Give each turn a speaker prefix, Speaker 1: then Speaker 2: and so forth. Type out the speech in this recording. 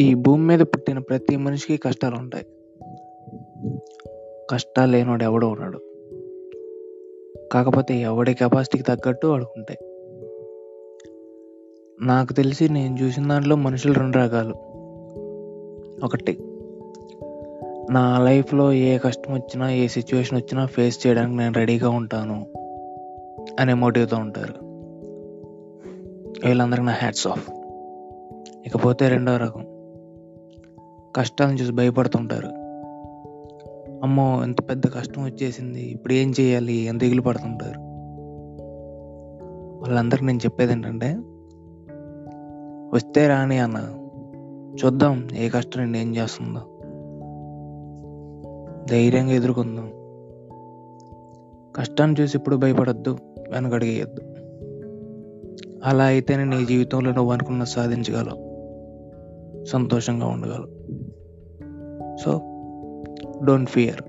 Speaker 1: ఈ భూమి మీద పుట్టిన ప్రతి మనిషికి కష్టాలు ఉంటాయి కష్టాలు లేనోడు ఎవడో ఉన్నాడు కాకపోతే ఎవడి కెపాసిటీకి తగ్గట్టు వాడుకుంటాయి నాకు తెలిసి నేను చూసిన దాంట్లో మనుషులు రెండు రకాలు. ఒకటి నా లైఫ్‌లో ఏ కష్టం వచ్చినా, ఏ సిచ్యువేషన్ వచ్చినా ఫేస్ చేయడానికి నేను రెడీగా ఉంటాను. అనే మోటివ్‌తో ఉంటారు. వీళ్ళందరికీ నా హ్యాట్స్ ఆఫ్. ఇకపోతే రెండో రకం. కష్టాలను చూసి భయపడుతుంటారు. అమ్మో! ఇంత పెద్ద కష్టం వచ్చేసింది. ఇప్పుడు ఏం చేయాలి? ఎంత దిగులు పడుతుంటారు. వాళ్ళందరికీ నేను చెప్పేది ఏంటంటే వస్తే రాని అన్న. చూద్దాం ఏ కష్టం నిన్నేం చేస్తుందో. ధైర్యంగా ఎదుర్కొందాం. కష్టాన్ని చూసి ఇప్పుడు భయపడొద్దు. వెనకడిగేయద్దు అలా అయితేనే నీ జీవితంలో నువ్వు అనుకున్న సాధించగలవు. సంతోషంగా ఉండగలవు. So, don't fear.